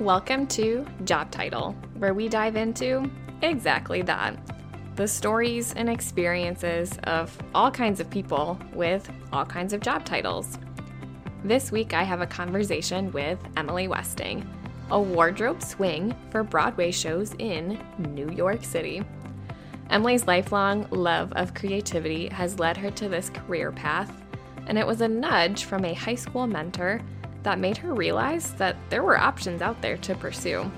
Welcome to Job Title, where we dive into exactly that the stories and experiences of all kinds of people with all kinds of job titles. This week, I have a conversation with Emily Westing, a wardrobe swing for Broadway shows in New York City. Emily's lifelong love of creativity has led her to this career path, and it was a nudge from a high school mentor that made her realize that there were options out there to pursue.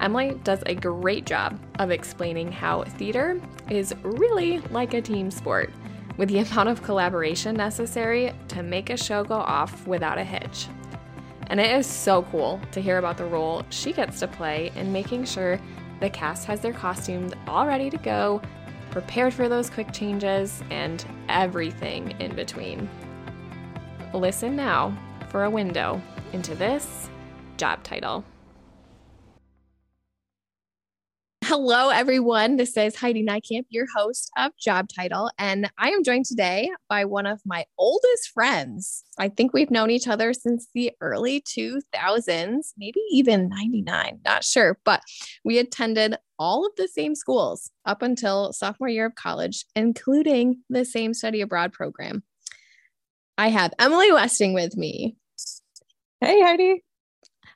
Emily does a great job of explaining how theater is really like a team sport, with the amount of collaboration necessary to make a show go off without a hitch. And it is so cool to hear about the role she gets to play in making sure the cast has their costumes all ready to go, prepared for those quick changes, and everything in between. Listen now for a window into this job title. Hello, everyone. This is Heidi Niekamp, your host of Job Title, and I am joined today by one of my oldest friends. I think we've known each other since the early 2000s, maybe even 99, not sure, but we attended all of the same schools up until sophomore year of college, including the same study abroad program. I have Emily Westing with me. Hey, Heidi.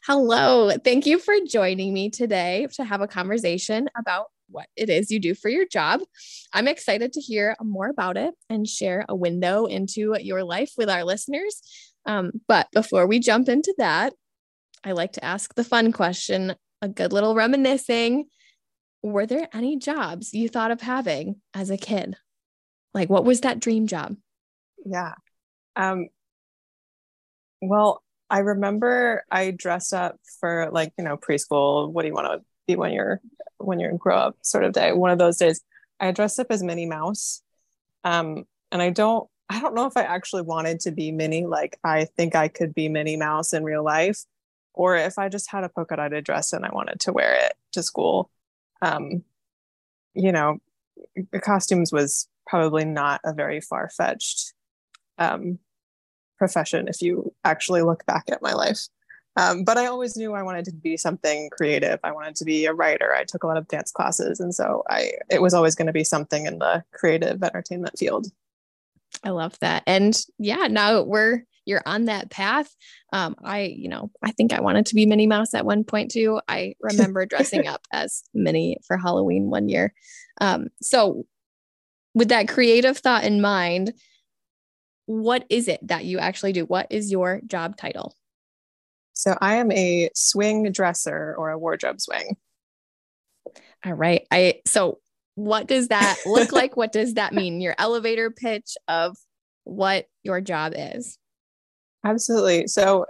Hello. Thank you for joining me today to have a conversation about what it is you do for your job. I'm excited to hear more about it and share a window into your life with our listeners. Um, but before we jump into that, I like to ask the fun question a good little reminiscing. Were there any jobs you thought of having as a kid? Like, what was that dream job? Yeah. Um, well, I remember I dressed up for like, you know, preschool. What do you want to be when you're when you're grow up sort of day? One of those days. I dressed up as Minnie Mouse. Um, and I don't I don't know if I actually wanted to be Minnie, like I think I could be Minnie Mouse in real life, or if I just had a polka dotted dress and I wanted to wear it to school. Um, you know, costumes was probably not a very far fetched um, profession if you actually look back at my life. Um, but I always knew I wanted to be something creative. I wanted to be a writer. I took a lot of dance classes, and so I it was always going to be something in the creative entertainment field. I love that, and yeah, now we're you're on that path. Um, I you know I think I wanted to be Minnie Mouse at one point too. I remember dressing up as Minnie for Halloween one year. Um, so with that creative thought in mind, what is it that you actually do? What is your job title? So I am a swing dresser or a wardrobe swing. All right. I so what does that look like? What does that mean? Your elevator pitch of what your job is. Absolutely. So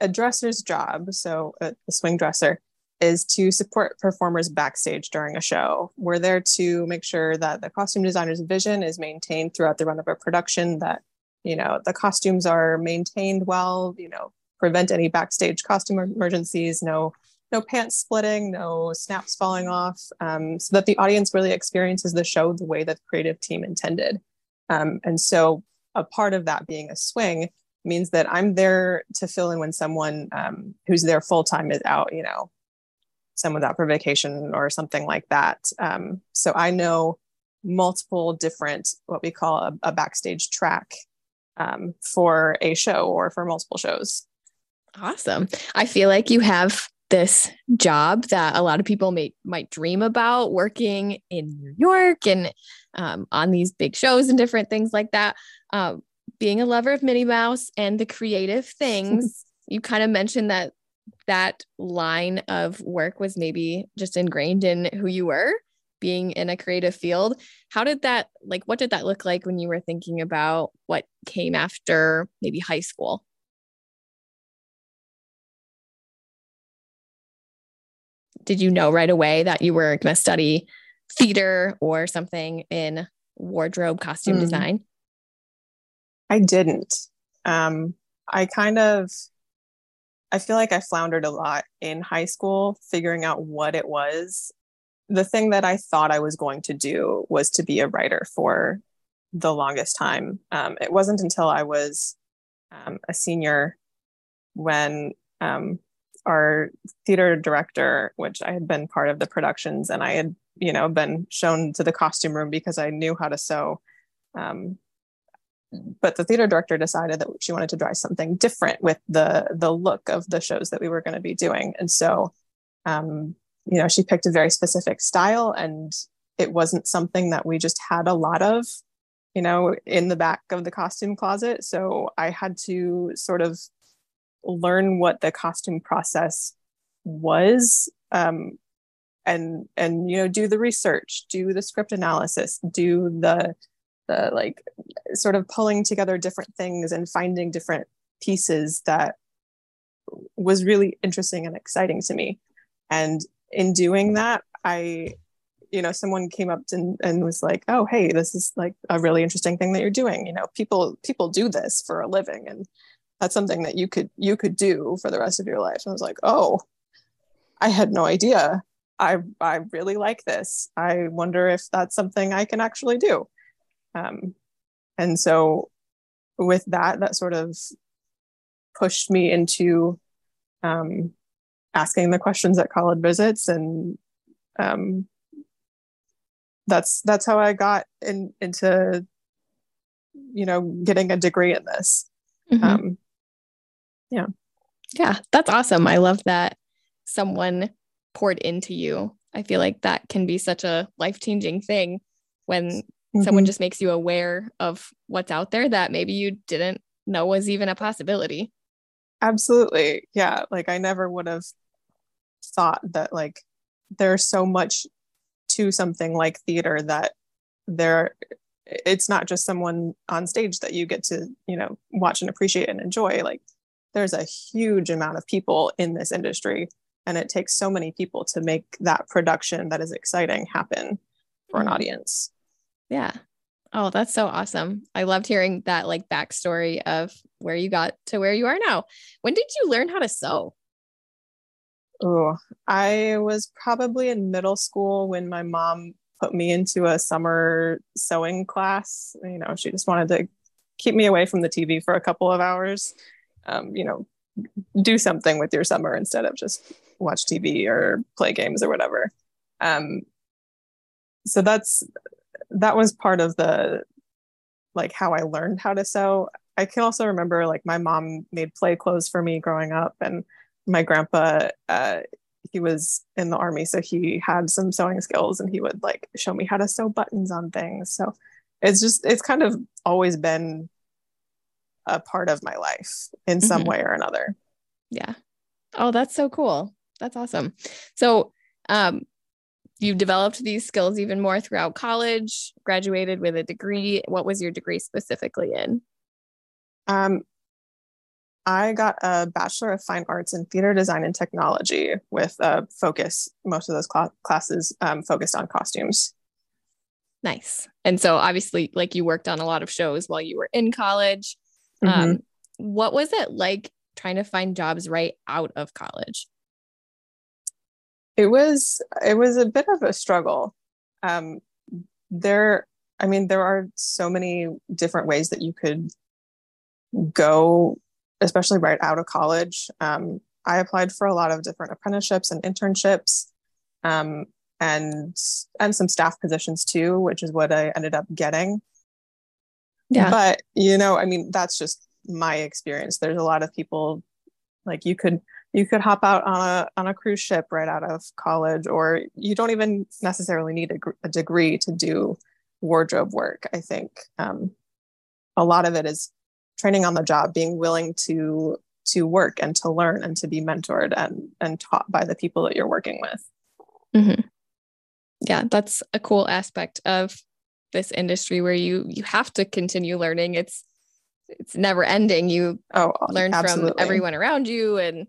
a dresser's job, so a, a swing dresser is to support performers backstage during a show. We're there to make sure that the costume designer's vision is maintained throughout the run of a production, that you know the costumes are maintained well, you know, prevent any backstage costume emergencies, no no pants splitting, no snaps falling off, um, so that the audience really experiences the show the way that the creative team intended. Um, and so a part of that being a swing means that I'm there to fill in when someone um, who's there full time is out, you know, someone's out for vacation or something like that. Um, so I know multiple different, what we call a, a backstage track um, for a show or for multiple shows. Awesome. I feel like you have this job that a lot of people may might dream about working in New York and um, on these big shows and different things like that. Um, being a lover of Minnie Mouse and the creative things, you kind of mentioned that that line of work was maybe just ingrained in who you were being in a creative field. How did that like what did that look like when you were thinking about what came after maybe high school? Did you know right away that you were going to study theater or something in wardrobe costume mm. design? I didn't. Um i kind of I feel like I floundered a lot in high school figuring out what it was. The thing that I thought I was going to do was to be a writer for the longest time. Um, it wasn't until I was um, a senior when um, our theater director, which I had been part of the productions and I had, you know, been shown to the costume room because I knew how to sew. Um, but the theater director decided that she wanted to try something different with the the look of the shows that we were going to be doing. And so um, you know she picked a very specific style and it wasn't something that we just had a lot of you know in the back of the costume closet. So i had to sort of learn what the costume process was um, and and you know do the research do the script analysis do the the like sort of pulling together different things and finding different pieces that was really interesting and exciting to me. And in doing that i you know someone came up to, and was like oh hey this is like a really interesting thing that you're doing. You know people people do this for a living and that's something that you could you could do for the rest of your life. And i was like oh i had no idea. I i really like this. I wonder if that's something i can actually do um, and so with that, that sort of pushed me into um, asking the questions at college visits and um, that's that's how I got in, into you know getting a degree in this. Mm-hmm. Um, yeah, yeah, that's awesome. I love that someone poured into you. I feel like that can be such a life changing thing when mm-hmm. someone just makes you aware of what's out there that maybe you didn't know was even a possibility. Absolutely. Yeah. Like I never would have thought that like there's so much to something like theater that there it's not just someone on stage that you get to, you know, watch and appreciate and enjoy. Like there's a huge amount of people in this industry and it takes so many people to make that production that is exciting happen for an mm-hmm. audience. Yeah. Oh, that's so awesome. I loved hearing that like backstory of where you got to where you are now. When did you learn how to sew? Oh, I was probably in middle school when my mom put me into a summer sewing class. You know, she just wanted to keep me away from the TV for a couple of hours. Um, you know, do something with your summer instead of just watch TV or play games or whatever. Um, so that's that was part of the like how I learned how to sew. I can also remember like my mom made play clothes for me growing up, and my grandpa, uh, he was in the army, so he had some sewing skills, and he would like show me how to sew buttons on things. So it's just it's kind of always been a part of my life in some mm-hmm. way or another. Yeah. Oh, that's so cool. That's awesome. So, um, you developed these skills even more throughout college, graduated with a degree. What was your degree specifically in? Um, I got a Bachelor of Fine Arts in Theater Design and Technology with a focus, most of those cl- classes um, focused on costumes. Nice. And so, obviously, like you worked on a lot of shows while you were in college. Mm-hmm. Um, what was it like trying to find jobs right out of college? It was it was a bit of a struggle. Um, there i mean there are so many different ways that you could go especially right out of college. Um, i applied for a lot of different apprenticeships and internships um, and and some staff positions too which is what i ended up getting. Yeah. But you know i mean that's just my experience. There's a lot of people like you could you could hop out on a on a cruise ship right out of college or you don't even necessarily need a, a degree to do wardrobe work i think um, a lot of it is training on the job being willing to to work and to learn and to be mentored and and taught by the people that you're working with mm-hmm. yeah that's a cool aspect of this industry where you you have to continue learning it's it's never ending you oh learn absolutely. from everyone around you and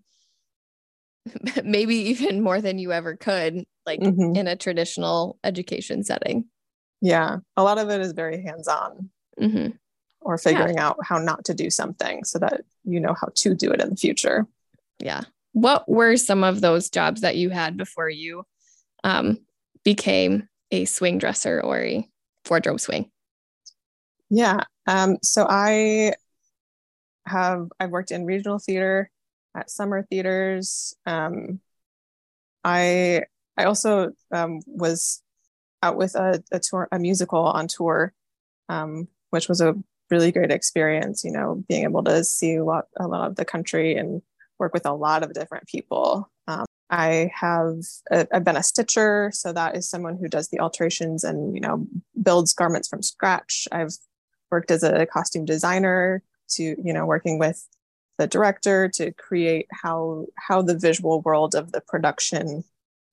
maybe even more than you ever could like mm-hmm. in a traditional education setting yeah a lot of it is very hands-on mm-hmm. or figuring yeah. out how not to do something so that you know how to do it in the future yeah what were some of those jobs that you had before you um, became a swing dresser or a wardrobe swing yeah um, so i have i've worked in regional theater at summer theaters. Um, I I also um, was out with a, a tour, a musical on tour, um, which was a really great experience. You know, being able to see a lot, a lot of the country and work with a lot of different people. Um, I have i I've been a stitcher, so that is someone who does the alterations and you know builds garments from scratch. I've worked as a costume designer to you know working with the director to create how how the visual world of the production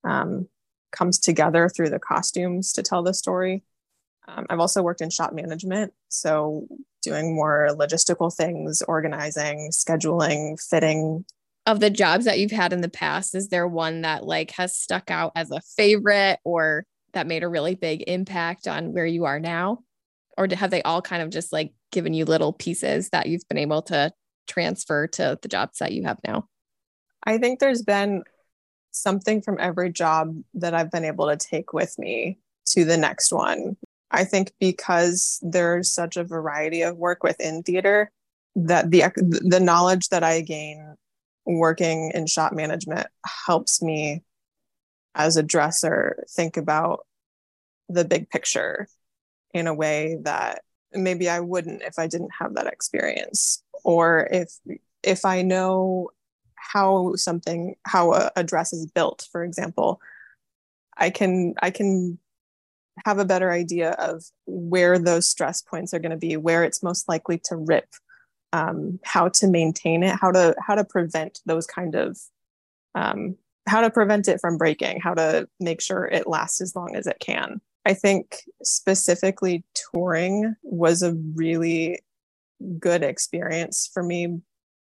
um, comes together through the costumes to tell the story. Um, I've also worked in shop management, so doing more logistical things, organizing, scheduling, fitting. Of the jobs that you've had in the past, is there one that like has stuck out as a favorite or that made a really big impact on where you are now? Or have they all kind of just like given you little pieces that you've been able to transfer to the jobs that you have now? I think there's been something from every job that I've been able to take with me to the next one. I think because there's such a variety of work within theater that the the knowledge that I gain working in shop management helps me as a dresser think about the big picture in a way that maybe I wouldn't if I didn't have that experience. Or if if I know how something how a, a dress is built for example I can I can have a better idea of where those stress points are going to be where it's most likely to rip um, how to maintain it how to how to prevent those kind of um, how to prevent it from breaking how to make sure it lasts as long as it can I think specifically touring was a really good experience for me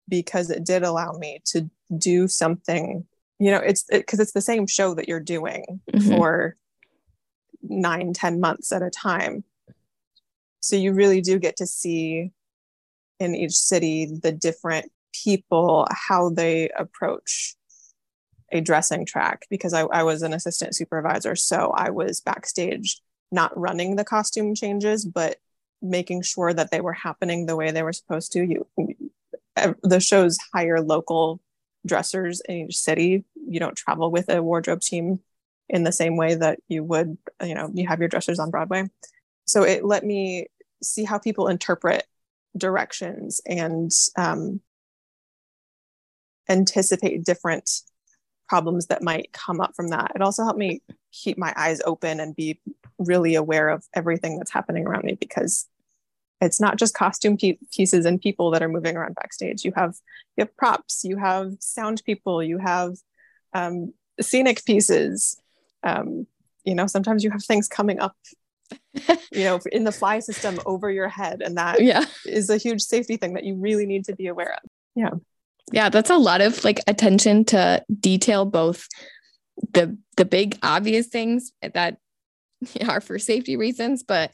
because it did allow me to do something you know it's because it, it's the same show that you're doing mm-hmm. for nine ten months at a time so you really do get to see in each city the different people how they approach a dressing track because I, I was an assistant supervisor. So I was backstage, not running the costume changes, but making sure that they were happening the way they were supposed to. You, the shows hire local dressers in each city. You don't travel with a wardrobe team in the same way that you would, you know, you have your dressers on Broadway. So it let me see how people interpret directions and um, anticipate different problems that might come up from that. It also helped me keep my eyes open and be really aware of everything that's happening around me because it's not just costume pe- pieces and people that are moving around backstage. You have you have props, you have sound people, you have um, scenic pieces. Um, you know, sometimes you have things coming up, you know, in the fly system over your head, and that yeah. is a huge safety thing that you really need to be aware of. Yeah. Yeah, that's a lot of like attention to detail, both the the big obvious things that are for safety reasons, but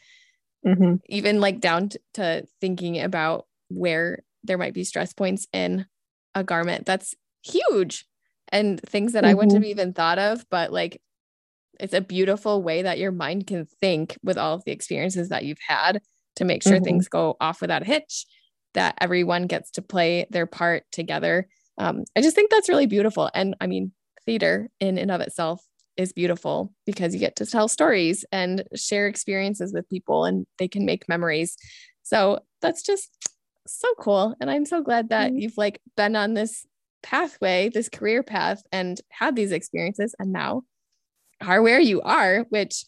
mm-hmm. even like down to, to thinking about where there might be stress points in a garment. That's huge. And things that mm-hmm. I wouldn't have even thought of, but like it's a beautiful way that your mind can think with all of the experiences that you've had to make sure mm-hmm. things go off without a hitch that everyone gets to play their part together. Um, I just think that's really beautiful. And I mean, theater in and of itself is beautiful because you get to tell stories and share experiences with people and they can make memories. So that's just so cool. And I'm so glad that mm-hmm. you've like been on this pathway, this career path and had these experiences and now are where you are, which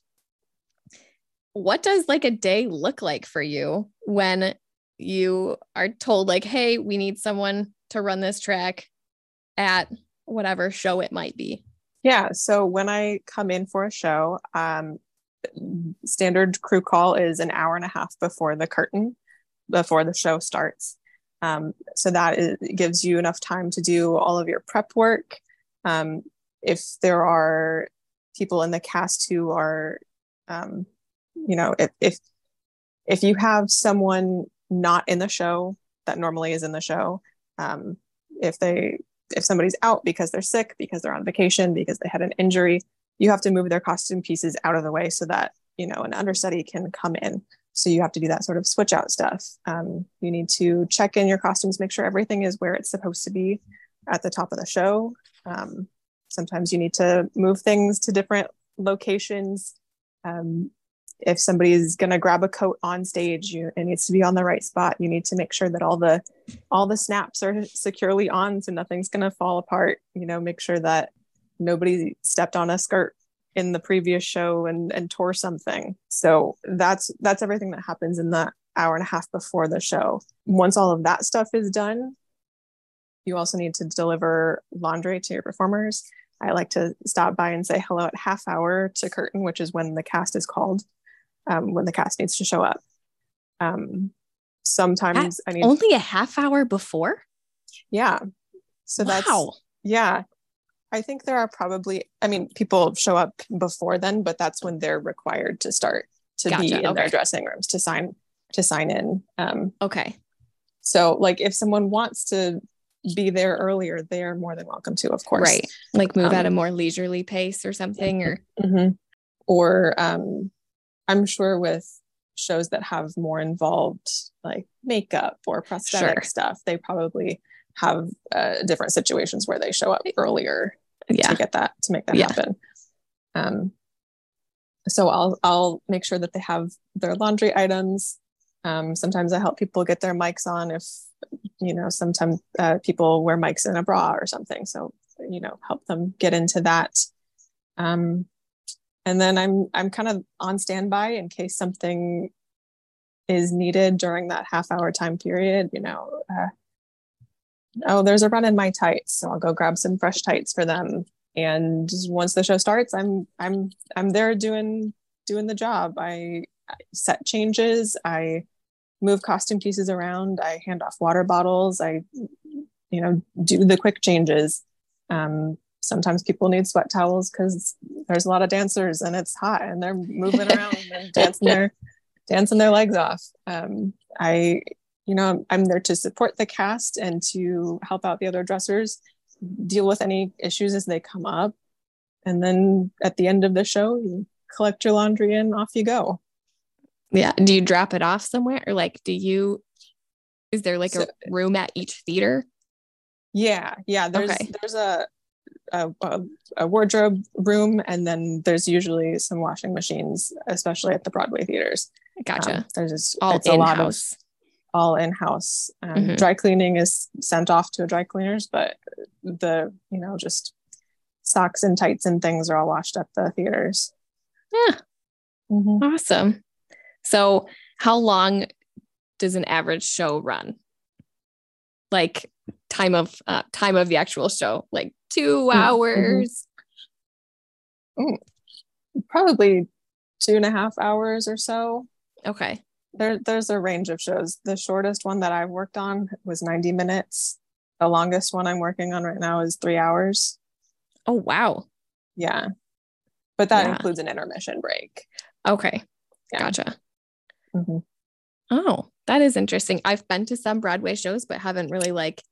what does like a day look like for you when you are told like hey we need someone to run this track at whatever show it might be. Yeah so when i come in for a show um standard crew call is an hour and a half before the curtain before the show starts. Um, so that is, gives you enough time to do all of your prep work. Um, if there are people in the cast who are um, you know if, if if you have someone not in the show that normally is in the show. Um, if they if somebody's out because they're sick, because they're on vacation, because they had an injury, you have to move their costume pieces out of the way so that you know an understudy can come in. So you have to do that sort of switch out stuff. Um, you need to check in your costumes, make sure everything is where it's supposed to be. at the top of the show. Um, sometimes you need to move things to different locations. Um, if somebody is going to grab a coat on stage, you, it needs to be on the right spot. You need to make sure that all the all the snaps are securely on, so nothing's going to fall apart. You know, make sure that nobody stepped on a skirt in the previous show and and tore something. So that's that's everything that happens in the hour and a half before the show. Once all of that stuff is done, you also need to deliver laundry to your performers. I like to stop by and say hello at half hour to curtain, which is when the cast is called, um, when the cast needs to show up. Um, sometimes At I need only a half hour before. yeah. So that's yeah. I think there are probably I mean people show up before then, but that's when they're required to start to be Gotcha, in their dressing rooms to sign to sign in. Um, Okay. so like if someone wants to be there earlier, they are more than welcome to, of course. Right. Like move at a Um, more leisurely pace or something or Mhm. Or um, I'm sure with shows that have more involved like makeup or prosthetic Sure. stuff, they probably have uh, different situations where they show up earlier yeah. to get that to make that Yeah. happen. Um, so I'll I'll make sure that they have their laundry items. Um, sometimes I help people get their mics on if you know sometimes uh, people wear mics in a bra or something. So you know help them get into that. Um, and then I'm I'm kind of on standby in case something is needed during that half hour time period. You know, uh, oh, there's a run in my tights, so I'll go grab some fresh tights for them. And once the show starts, I'm I'm I'm there doing doing the job. I, set changes. I move costume pieces around. I hand off water bottles. I you know do the quick changes. Um, sometimes people need sweat towels because there's a lot of dancers and it's hot and they're moving around and dancing their dancing their legs off. Um, I you know i'm there to support the cast and to help out the other dressers deal with any issues as they come up and then at the end of the show you collect your laundry and off you go Yeah. Do you drop it off somewhere or like do you is there like So- a room at each theater? yeah yeah there's Okay. there's a, a a a wardrobe room and then there's usually some washing machines especially at the broadway theaters Gotcha. Um, there's just All it's a lot of all in house. Um, Mhm. Dry cleaning is sent off to a dry cleaners, but the you know just socks and tights and things are all washed at the theaters. Yeah. Mhm. Awesome. So, how long does an average show run? Like time of uh, time of the actual show, like 2 mhm. hours. Probably two and a half hours or so. Okay. There, there's a range of shows. The shortest one that I've worked on was 90 minutes. The longest one I'm working on right now is three hours. Oh wow. Yeah. But that Yeah. includes an intermission break. Okay. Yeah. Gotcha. Mhm. Oh, that is interesting. I've been to some Broadway shows, but haven't really like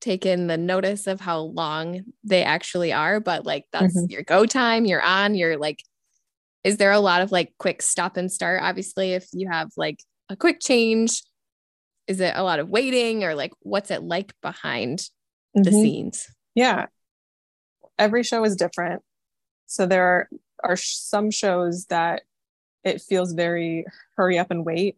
taken the notice of how long they actually are. But like that's Mhm. your go time, you're on, you're like, is there a lot of like quick stop and start? Obviously, if you have like a quick change, is it a lot of waiting or like what's it like behind the Mhm. scenes? Yeah. Every show is different. So there are, are some shows that it feels very hurry up and wait.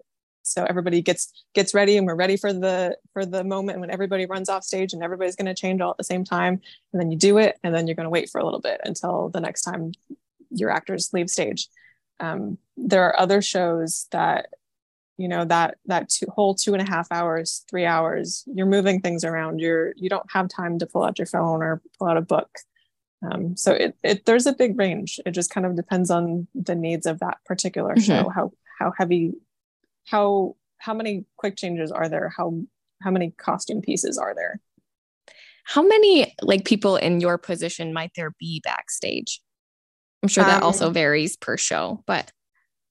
So everybody gets gets ready and we're ready for the for the moment when everybody runs off stage and everybody's going to change all at the same time and then you do it and then you're going to wait for a little bit until the next time your actors leave stage. Um, there are other shows that you know that that two, whole two and a half hours three hours you're moving things around you're you don't have time to pull out your phone or pull out a book um, so it, it there's a big range it just kind of depends on the needs of that particular Mhm. show how how heavy how how many quick changes are there? How how many costume pieces are there? How many like people in your position might there be backstage? I'm sure that Um, also varies per show, but.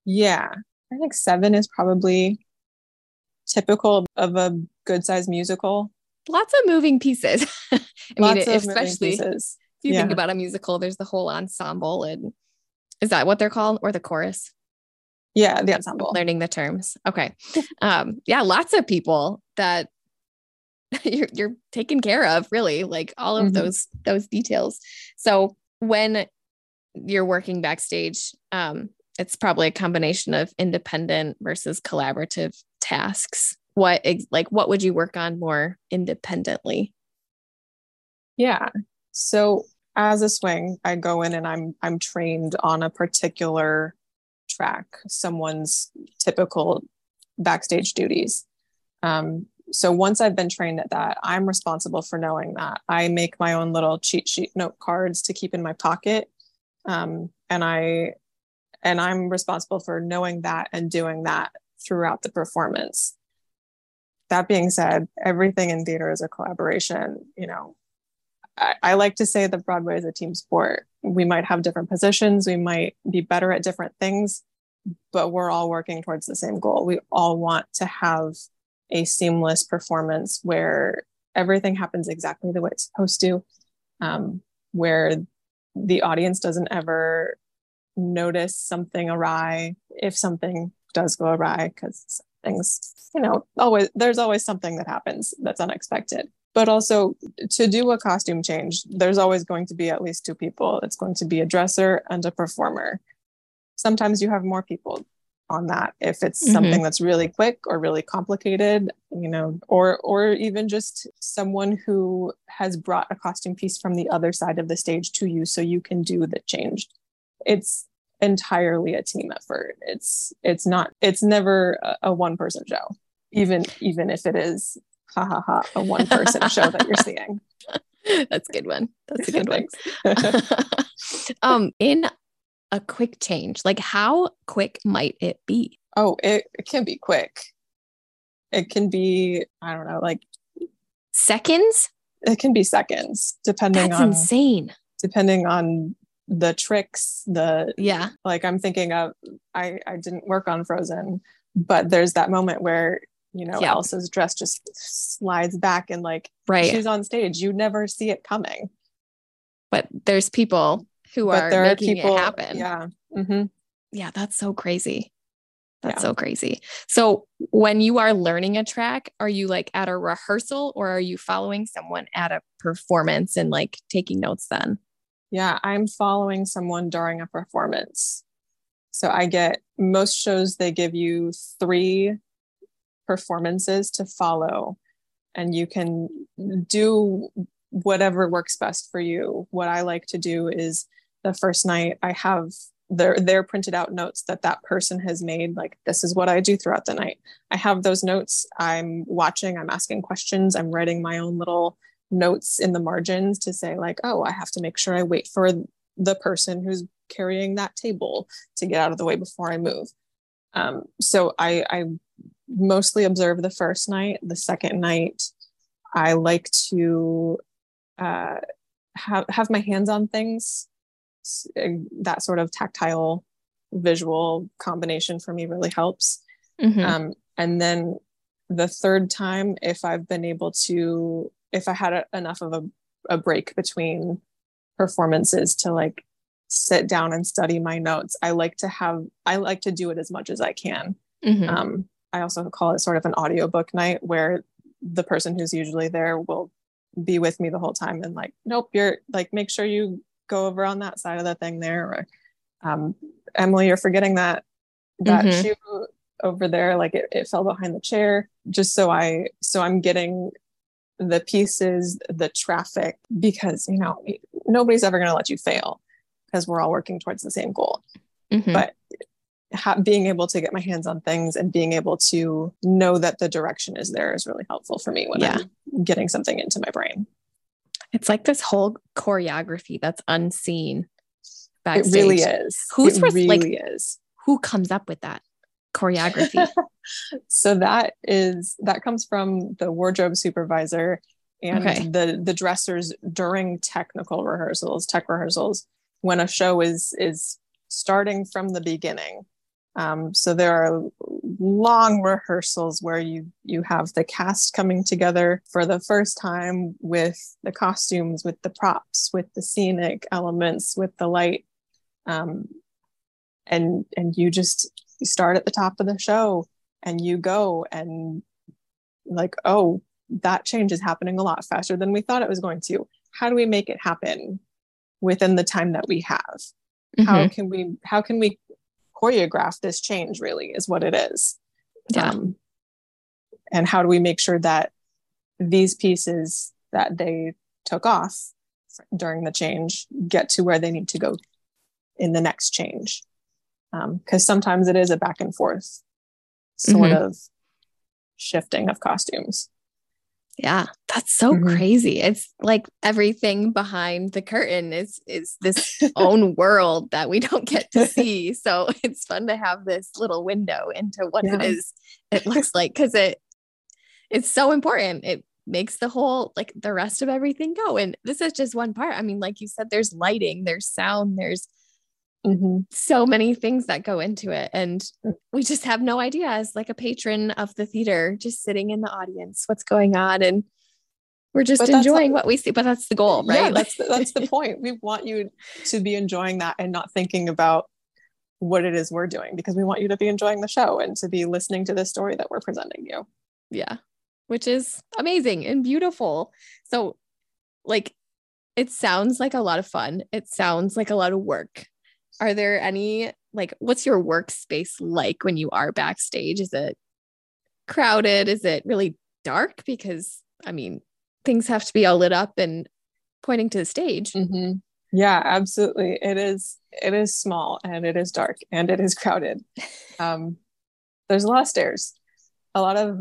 Yeah i think seven is probably typical of a good sized musical. Lots of moving pieces. I lots mean, especially if pieces you think about a musical, there's the whole ensemble, and is that what they're called, or the chorus? Yeah the ensemble Learning the terms. Okay, um, yeah, lots of people that you're you're taken care of really like all of Mhm. those those details so when you're working backstage um it's probably a combination of independent versus collaborative tasks what like what would you work on more independently Yeah. So as a swing, I go in and I'm I'm trained on a particular track, someone's typical backstage duties. Um, so once I've been trained at that, I'm responsible for knowing that. I make my own little cheat sheet note cards to keep in my pocket. Um, and I and I'm responsible for knowing that and doing that throughout the performance. That being said, everything in theater is a collaboration. You know, I, like to say that Broadway is a team sport. We might have different positions, we might be better at different things, but we're all working towards the same goal. We all want to have a seamless performance where everything happens exactly the way it's supposed to, um, where the audience doesn't ever notice something awry if something does go awry because things you know always there's always something that happens that's unexpected but also to do a costume change there's always going to be at least two people. It's going to be a dresser and a performer. Sometimes you have more people on that. If it's Mhm. something that's really quick or really complicated you know or or even just someone who has brought a costume piece from the other side of the stage to you so you can do the change. It's entirely a team effort. It's it's not it's never a, a one person show even even if it is ha ha ha a one person show that you're seeing. That's a good one. That's a good one. Um in a quick change like how quick might it be? Oh it, it can be quick. It can be i don't know like seconds? It can be seconds depending that's on insane. depending on the tricks the yeah. like i'm thinking of i i didn't work on frozen but there's that moment where you know Yeah. elsa's dress just slides back and like right. she's on stage. You never see it coming. But there's people who but are there are making people it happen. Yeah. Hmm yeah that's so crazy. That's Yeah. so crazy. So when you are learning a track are you like at a rehearsal or are you following someone at a performance and like taking notes then? Yeah i'm following someone during a performance. So i get most shows they give you three performances to follow. And you can do whatever works best for you. What i like to do is the first night i have their their printed out notes that that person has made like this is what i do throughout the night. I have those notes. I'm watching i'm asking questions i'm writing my own little notes in the margins to say like oh i have to make sure i wait for the person who's carrying that table to get out of the way before i move. Um, so I, I mostly observe the first night the second night i like to uh, have, have my hands on things that sort of tactile visual combination for me really helps Mhm. um, and then the third time if i've been able to if i had a, enough of a, a break between performances to like sit down and study my notes i like to have i like to do it as much as i can Mhm. um, i also call it sort of an audiobook night where the person who's usually there will be with me the whole time and like nope you're like make sure you go over on that side of the thing there or um, emily you're forgetting that that Mhm. shoe over there like it, it fell behind the chair just so i so i'm getting the pieces the traffic because you know nobody's ever going to let you fail because we're all working towards the same goal Mhm. but ha- being able to get my hands on things and being able to know that the direction is there is really helpful for me when Yeah. I'm getting something into my brain. it's like this whole choreography that's unseen It really is. Who's it res- like- really is. who comes up with that choreography so that is that comes from the wardrobe supervisor and Okay. the the dressers during technical rehearsals, tech rehearsals, when a show is is starting from the beginning. Um, so there are long rehearsals where you you have the cast coming together for the first time with the costumes, with the props, with the scenic elements, with the light, um, and and you just you start at the top of the show and you go and like oh that change is happening a lot faster than we thought it was going to. How do we make it happen within the time that we have? Mm-hmm. How can we how can we choreograph this change really is what it is. Yeah. Um, and how do we make sure that these pieces that they took off during the change get to where they need to go in the next change because um, sometimes it is a back and forth sort mm-hmm. of shifting of costumes yeah. That's so mm-hmm. crazy. It's like everything behind the curtain is is this own world that we don't get to see. So it's fun to have this little window into what yeah. it is it looks like because it it's so important. It makes the whole like the rest of everything go. And this is just one part. I mean like you said there's lighting there's sound there's mm-hmm. so many things that go into it and mm. we just have no idea as like a patron of the theater just sitting in the audience what's going on and we're just enjoying what we see but that's the goal right yeah that's the, that's the point we want you to be enjoying that and not thinking about what it is we're doing because we want you to be enjoying the show and to be listening to the story that we're presenting you yeah which is amazing and beautiful. So, like, it sounds like a lot of fun. It sounds like a lot of work. Are there any, like, what's your workspace like when you are backstage? Is it crowded? Is it really dark? Because, I mean, things have to be all lit up and pointing to the stage. Mm-hmm. Yeah, absolutely. It is. It is small and it is dark and it is crowded. Um, there's a lot of stairs. A lot of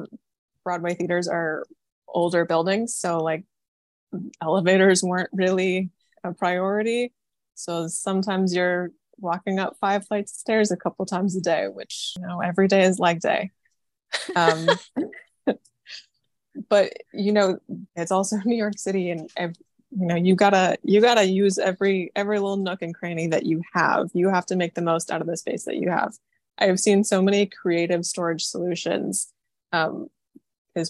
Broadway theaters are older buildings, so like elevators weren't really a priority. So sometimes you're walking up five flights of stairs a couple times a day, which you know every day is leg day. Um, but you know it's also New York City, and you know you gotta you gotta use every every little nook and cranny that you have. You have to make the most out of the space that you have. I've seen so many creative storage solutions um,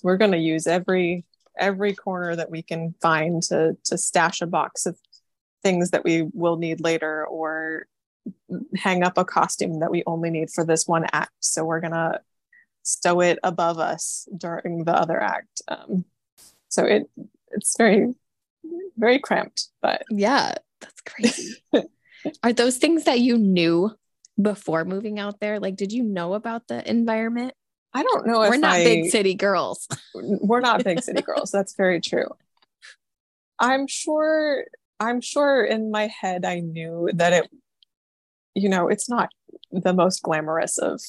we're going to use every every corner that we can find to to stash a box of things that we will need later or hang up a costume that we only need for this one act so we're going to stow it above us during the other act um, so it it's very very cramped but yeah that's crazy are those things that you knew before moving out there like did you know about the environment I don't know we're not I, big city girls. we're not big city girls. That's very true. I'm sure I'm sure in my head I knew that it you know, it's not the most glamorous of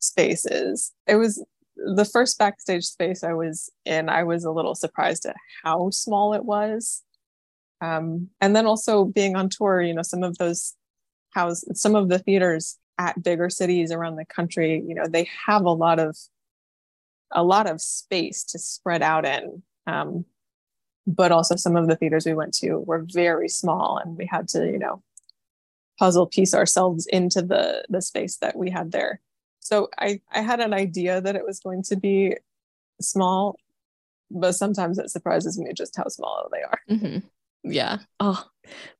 spaces. It was the first backstage space I was in, I was a little surprised at how small it was. Um, and then also being on tour, you know, some of those house, some of the theaters at bigger cities around the country you know they have a lot of a lot of space to spread out in um, but also some of the theaters we went to were very small and we had to you know puzzle piece ourselves into the the space that we had there so i i had an idea that it was going to be small but sometimes it surprises me just how small they are mm-hmm. yeah oh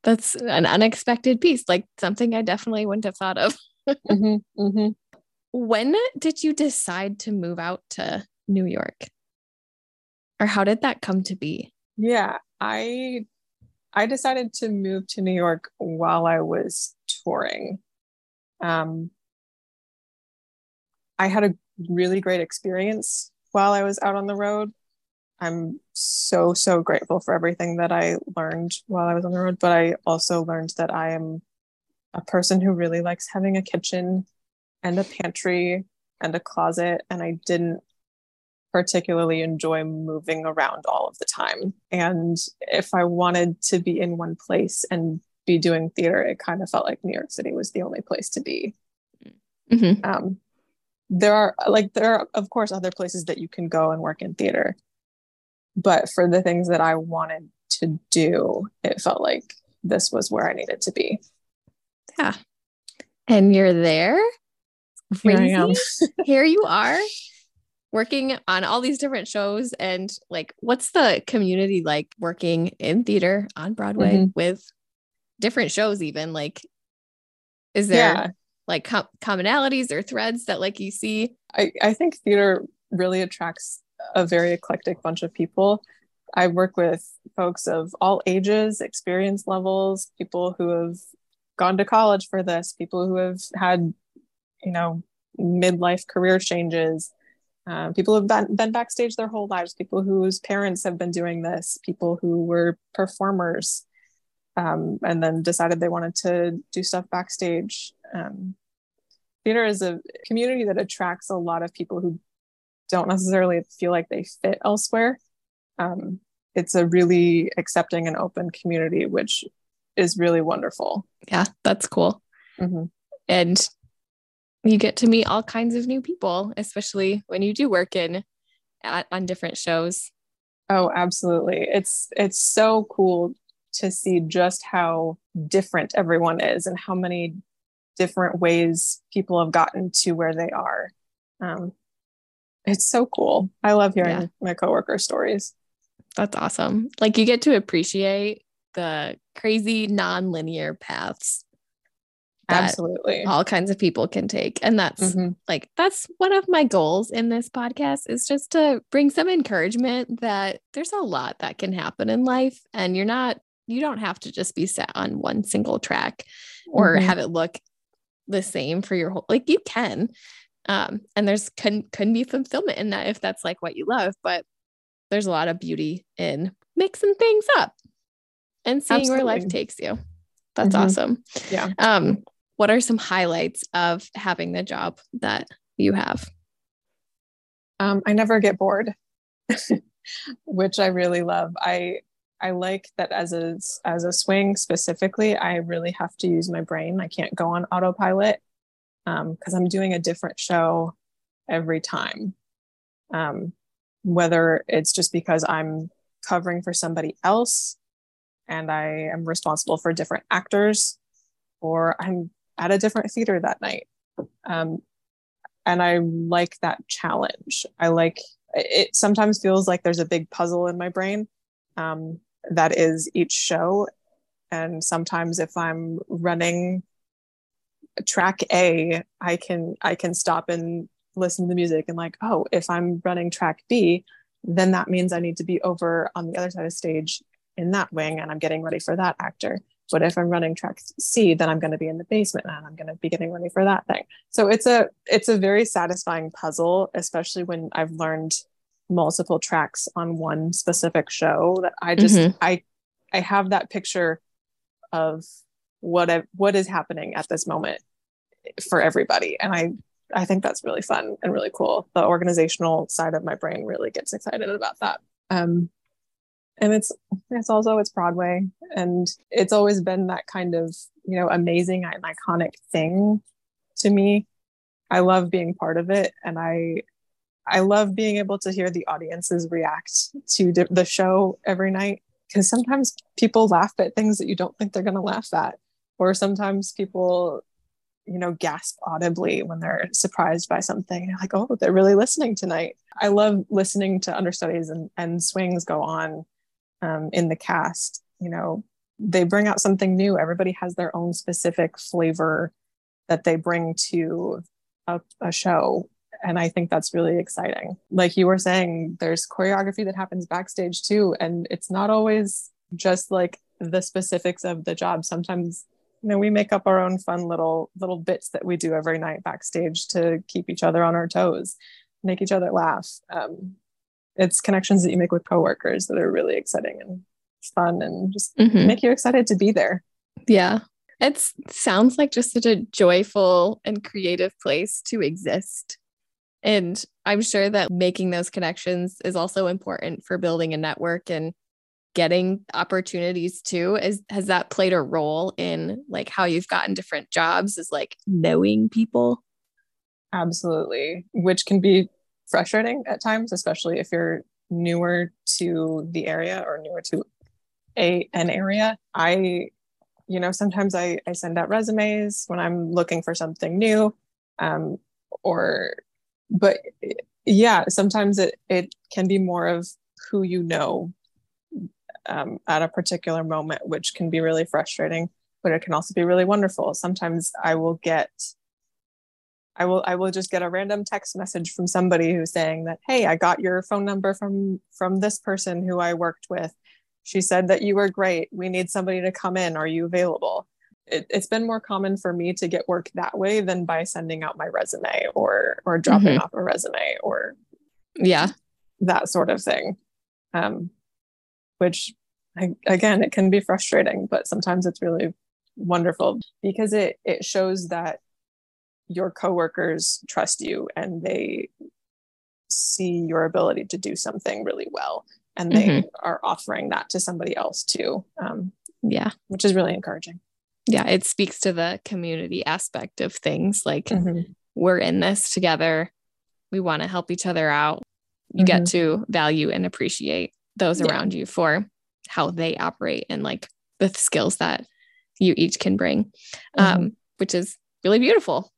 that's an unexpected piece like something i definitely wouldn't have thought of mm-hmm, mm-hmm. When did you decide to move out to New York? Or how did that come to be? Yeah, I I decided to move to New York while I was touring. Um, I had a really great experience while I was out on the road. I'm so, so grateful for everything that I learned while I was on the road, but I also learned that I am a person who really likes having a kitchen and a pantry and a closet. And I didn't particularly enjoy moving around all of the time. And if I wanted to be in one place and be doing theater, it kind of felt like New York City was the only place to be. Mm-hmm. Um, there are like there are of course other places that you can go and work in theater, but for the things that I wanted to do, it felt like this was where I needed to be. Yeah. And you're there. Here I am. Here you are working on all these different shows. And like, what's the community like working in theater on Broadway mm-hmm. with different shows, even? Like, is there yeah. like com- commonalities or threads that like you see? I, I think theater really attracts a very eclectic bunch of people. I work with folks of all ages, experience levels, people who have gone to college for this, people who have had, you know, midlife career changes, uh, people have been, been backstage their whole lives, people whose parents have been doing this, people who were performers um, and then decided they wanted to do stuff backstage. Um, theater is a community that attracts a lot of people who don't necessarily feel like they fit elsewhere. Um, it's a really accepting and open community, which is really wonderful. Yeah, that's cool. Mm-hmm. And you get to meet all kinds of new people, especially when you do work in at, on different shows. Oh, absolutely. It's it's so cool to see just how different everyone is and how many different ways people have gotten to where they are. Um, it's so cool. I love hearing yeah. my coworker stories. That's awesome. Like you get to appreciate the crazy non-linear paths absolutely all kinds of people can take and that's mm-hmm. like that's one of my goals in this podcast is just to bring some encouragement that there's a lot that can happen in life and you're not you don't have to just be set on one single track or mm-hmm. have it look the same for your whole like you can um and there's can can be fulfillment in that if that's like what you love but there's a lot of beauty in mixing things up and seeing Absolutely. where life takes you that's mm-hmm. awesome yeah um what are some highlights of having the job that you have um i never get bored which i really love i I like that as a as a swing specifically, I really have to use my brain. I can't go on autopilot because um, I'm doing a different show every time. Um, whether it's just because I'm covering for somebody else and I am responsible for different actors, or I'm at a different theater that night. Um, and I like that challenge. I like it. Sometimes feels like there's a big puzzle in my brain. Um, that is each show. And sometimes if I'm running track A, I can I can stop and listen to the music and like, oh, if I'm running track B, then that means I need to be over on the other side of stage in that wing and I'm getting ready for that actor. But if I'm running track C, then I'm going to be in the basement and I'm going to be getting ready for that thing. So it's a it's a very satisfying puzzle, especially when I've learned multiple tracks on one specific show that I just mm-hmm. I I have that picture of what I, what is happening at this moment for everybody and I I think that's really fun and really cool. The organizational side of my brain really gets excited about that. Um, and it's it's also it's Broadway and it's always been that kind of you know amazing and iconic thing to me. I love being part of it and I I love being able to hear the audiences react to the show every night because sometimes people laugh at things that you don't think they're going to laugh at, or sometimes people, you know, gasp audibly when they're surprised by something. You're like, oh, they're really listening tonight. I love listening to understudies and, and swings go on um, in the cast. You know, they bring out something new. Everybody has their own specific flavor that they bring to a, a show and I think that's really exciting. Like you were saying, there's choreography that happens backstage too. And it's not always just like the specifics of the job. Sometimes, you know, we make up our own fun little little bits that we do every night backstage to keep each other on our toes, make each other laugh. Um, it's connections that you make with coworkers that are really exciting and fun and just mm-hmm. make you excited to be there. Yeah. It sounds like just such a joyful and creative place to exist. And I'm sure that making those connections is also important for building a network and getting opportunities too. Is has that played a role in like how you've gotten different jobs is like knowing people? Absolutely. Which can be frustrating at times, especially if you're newer to the area or newer to a an area. I, you know, sometimes I, I send out resumes when I'm looking for something new. Um, or but yeah, sometimes it it can be more of who you know um, at a particular moment, which can be really frustrating, but it can also be really wonderful. Sometimes I will get I will I will just get a random text message from somebody who's saying that, hey, I got your phone number from from this person who I worked with. She said that you were great. We need somebody to come in. Are you available? It, has been more common for me to get work that way than by sending out my resume or or dropping mm-hmm. off a resume or yeah that sort of thing um, which I, again it can be frustrating but sometimes it's really wonderful because it it shows that your coworkers trust you and they see your ability to do something really well and they mm-hmm. are offering that to somebody else too um, yeah which is really encouraging yeah it speaks to the community aspect of things like mm-hmm. we're in this together we want to help each other out you mm-hmm. get to value and appreciate those yeah. around you for how they operate and like the skills that you each can bring mm-hmm. um, which is really beautiful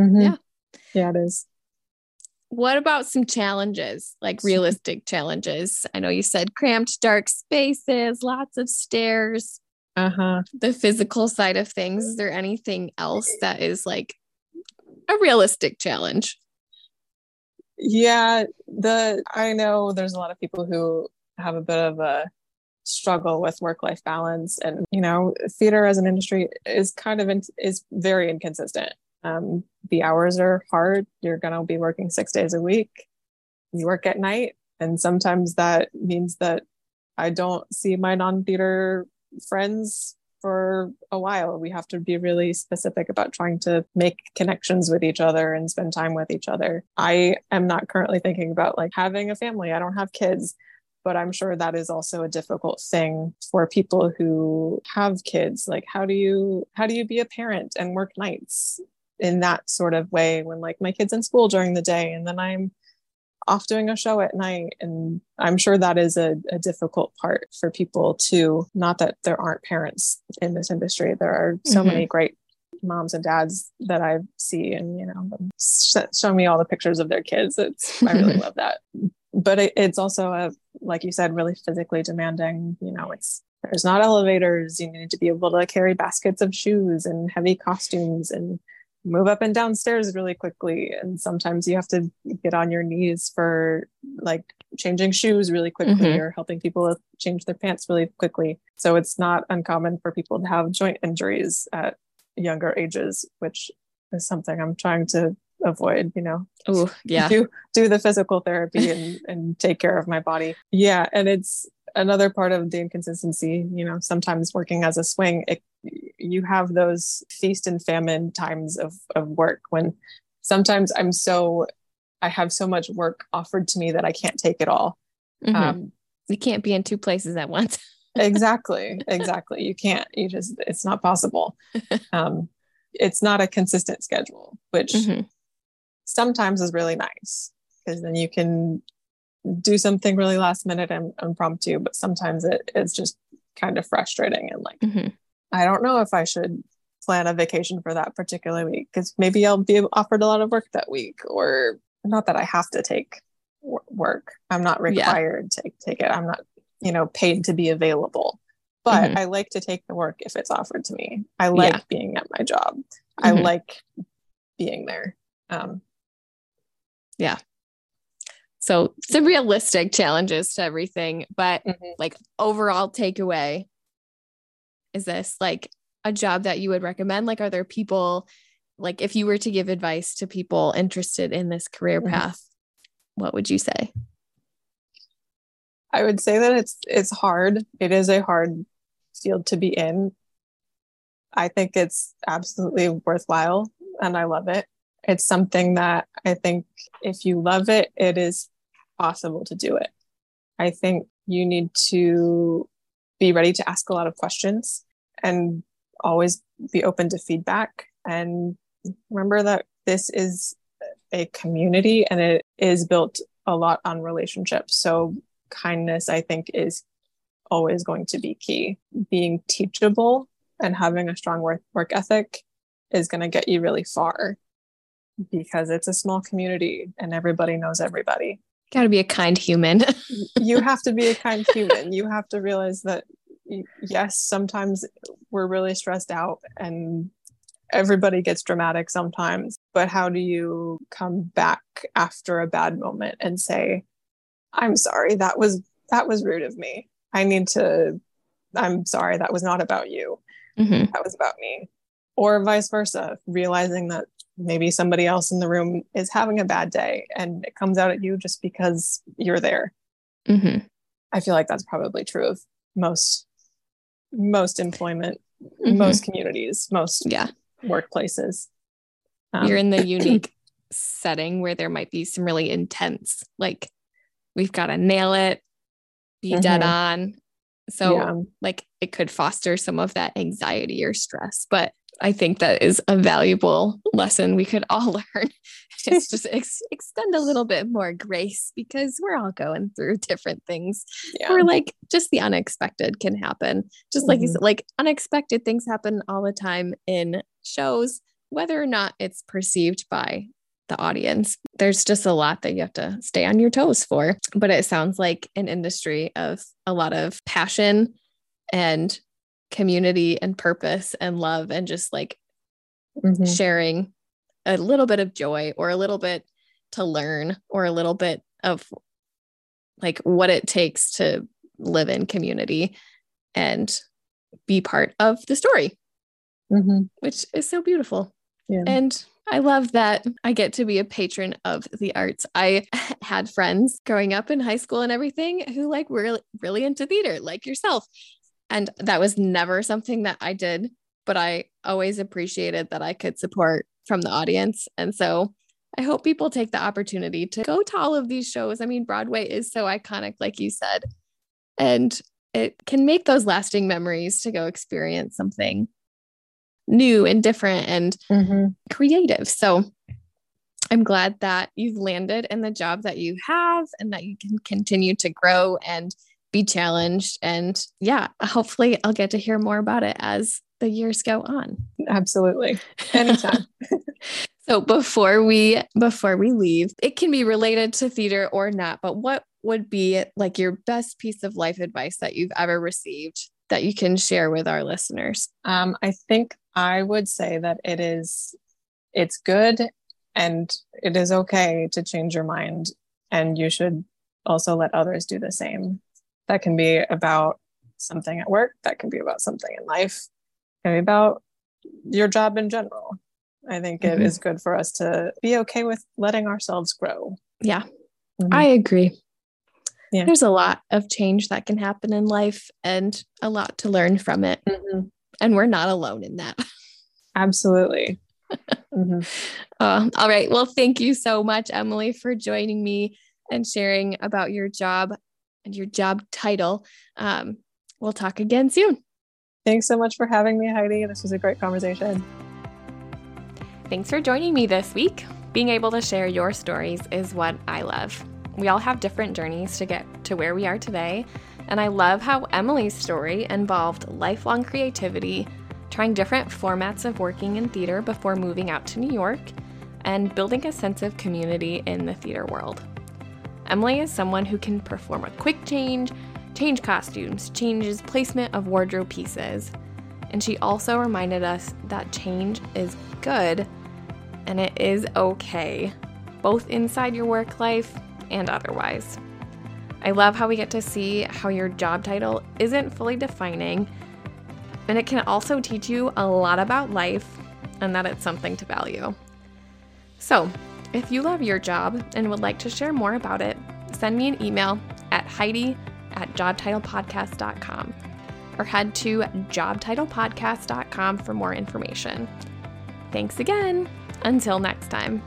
Mm-hmm. Yeah. Yeah, it is. What about some challenges, like realistic challenges? I know you said cramped, dark spaces, lots of stairs. Uh huh. The physical side of things. Is there anything else that is like a realistic challenge? Yeah, the I know there's a lot of people who have a bit of a struggle with work life balance and you know theater as an industry is kind of in, is very inconsistent um, the hours are hard. You're going to be working six days a week. You work at night. And sometimes that means that I don't see my non theater friends for a while. We have to be really specific about trying to make connections with each other and spend time with each other. I am not currently thinking about like having a family. I don't have kids, but I'm sure that is also a difficult thing for people who have kids. Like how do you how do you be a parent and work nights? In that sort of way when like my kids in school during the day and then I'm off doing a show at night. And I'm sure that is a, a, difficult part for people too. Not that there aren't parents in this industry. There are so mm-hmm. many great moms and dads that I see and, you know, show me all the pictures of their kids. It's, I really love that. But it, it's also a, like you said, really physically demanding, you know, it's, there's not elevators. You need to be able to carry baskets of shoes and heavy costumes and move up and downstairs really quickly. And sometimes you have to get on your knees for like changing shoes really quickly mm-hmm. or helping people change their pants really quickly. So it's not uncommon for people to have joint injuries at younger ages which is something i'm trying to avoid you know. Oh yeah. Do do the physical therapy and and take care of my body. Yeah and it's another part of the inconsistency you know sometimes working as a swing it you have those feast and famine times of, of work when sometimes I'm so, I have so much work offered to me that I can't take it all. Mm-hmm. Um, you can't be in two places at once. exactly. Exactly. You can't, you just, it's not possible. Um, it's not a consistent schedule, which mm-hmm. sometimes is really nice because then you can do something really last minute and impromptu, but sometimes it is just kind of frustrating and like mm-hmm. I don't know if I should plan a vacation for that particular week because maybe I'll be offered a lot of work that week, or not that I have to take work. I'm not required yeah. to take it. I'm not, you know, paid to be available. But mm-hmm. I like to take the work if it's offered to me. I like yeah. being at my job. Mm-hmm. I like being there. Um, yeah. So some realistic challenges to everything, but mm-hmm. like overall takeaway is this like a job that you would recommend? Like, are there people, like, if you were to give advice to people interested in this career mm-hmm. path, what would you say? I would say that it's it's hard. It is a hard field to be in. I think it's absolutely worthwhile and I love it. It's something that I think if you love it, it is possible to do it. I think you need to be ready to ask a lot of questions and always be open to feedback. And remember that this is a community and it is built a lot on relationships. So, kindness, I think, is always going to be key. Being teachable and having a strong work, work ethic is going to get you really far because it's a small community and everybody knows everybody. Got to be a kind human. you have to be a kind human. You have to realize that yes, sometimes we're really stressed out and everybody gets dramatic sometimes, but how do you come back after a bad moment and say, I'm sorry, that was that was rude of me. I need to I'm sorry, that was not about you. Mm-hmm. That was about me. Or vice versa, realizing that maybe somebody else in the room is having a bad day and it comes out at you just because you're there. Mm-hmm. I feel like that's probably true of most most employment, mm-hmm. most communities, most yeah workplaces. Um, you're in the unique setting where there might be some really intense, like we've got to nail it, be mm-hmm. dead on. So, yeah. like, it could foster some of that anxiety or stress. But I think that is a valuable lesson we could all learn. It's just ex- extend a little bit more grace because we're all going through different things. Yeah. Or like just the unexpected can happen. Just like mm-hmm. you said, like unexpected things happen all the time in shows, whether or not it's perceived by the audience. There's just a lot that you have to stay on your toes for. But it sounds like an industry of a lot of passion and community and purpose and love and just like mm-hmm. sharing a little bit of joy or a little bit to learn or a little bit of like what it takes to live in community and be part of the story, mm-hmm. which is so beautiful. Yeah. And I love that I get to be a patron of the arts. I had friends growing up in high school and everything who like were really into theater, like yourself. And that was never something that I did, but I always appreciated that I could support from the audience. And so I hope people take the opportunity to go to all of these shows. I mean, Broadway is so iconic, like you said, and it can make those lasting memories to go experience something new and different and mm-hmm. creative. So I'm glad that you've landed in the job that you have and that you can continue to grow and be challenged. And yeah, hopefully I'll get to hear more about it as the years go on. Absolutely. Anytime. so before we before we leave, it can be related to theater or not, but what would be like your best piece of life advice that you've ever received that you can share with our listeners? Um, I think I would say that it is it's good and it is okay to change your mind and you should also let others do the same. That can be about something at work, that can be about something in life, can be about your job in general. I think mm-hmm. it is good for us to be okay with letting ourselves grow. Yeah, mm-hmm. I agree. Yeah. There's a lot of change that can happen in life and a lot to learn from it. Mm-hmm. And we're not alone in that. Absolutely. mm-hmm. uh, all right. Well, thank you so much, Emily, for joining me and sharing about your job and your job title. Um, we'll talk again soon. Thanks so much for having me, Heidi. This was a great conversation. Thanks for joining me this week. Being able to share your stories is what I love. We all have different journeys to get to where we are today, and I love how Emily's story involved lifelong creativity, trying different formats of working in theater before moving out to New York, and building a sense of community in the theater world. Emily is someone who can perform a quick change, change costumes, changes placement of wardrobe pieces, and she also reminded us that change is good and it is okay, both inside your work life and otherwise. I love how we get to see how your job title isn't fully defining, and it can also teach you a lot about life and that it's something to value. So, if you love your job and would like to share more about it, send me an email at Heidi at jobtitlepodcast.com or head to jobtitlepodcast.com for more information. Thanks again. Until next time.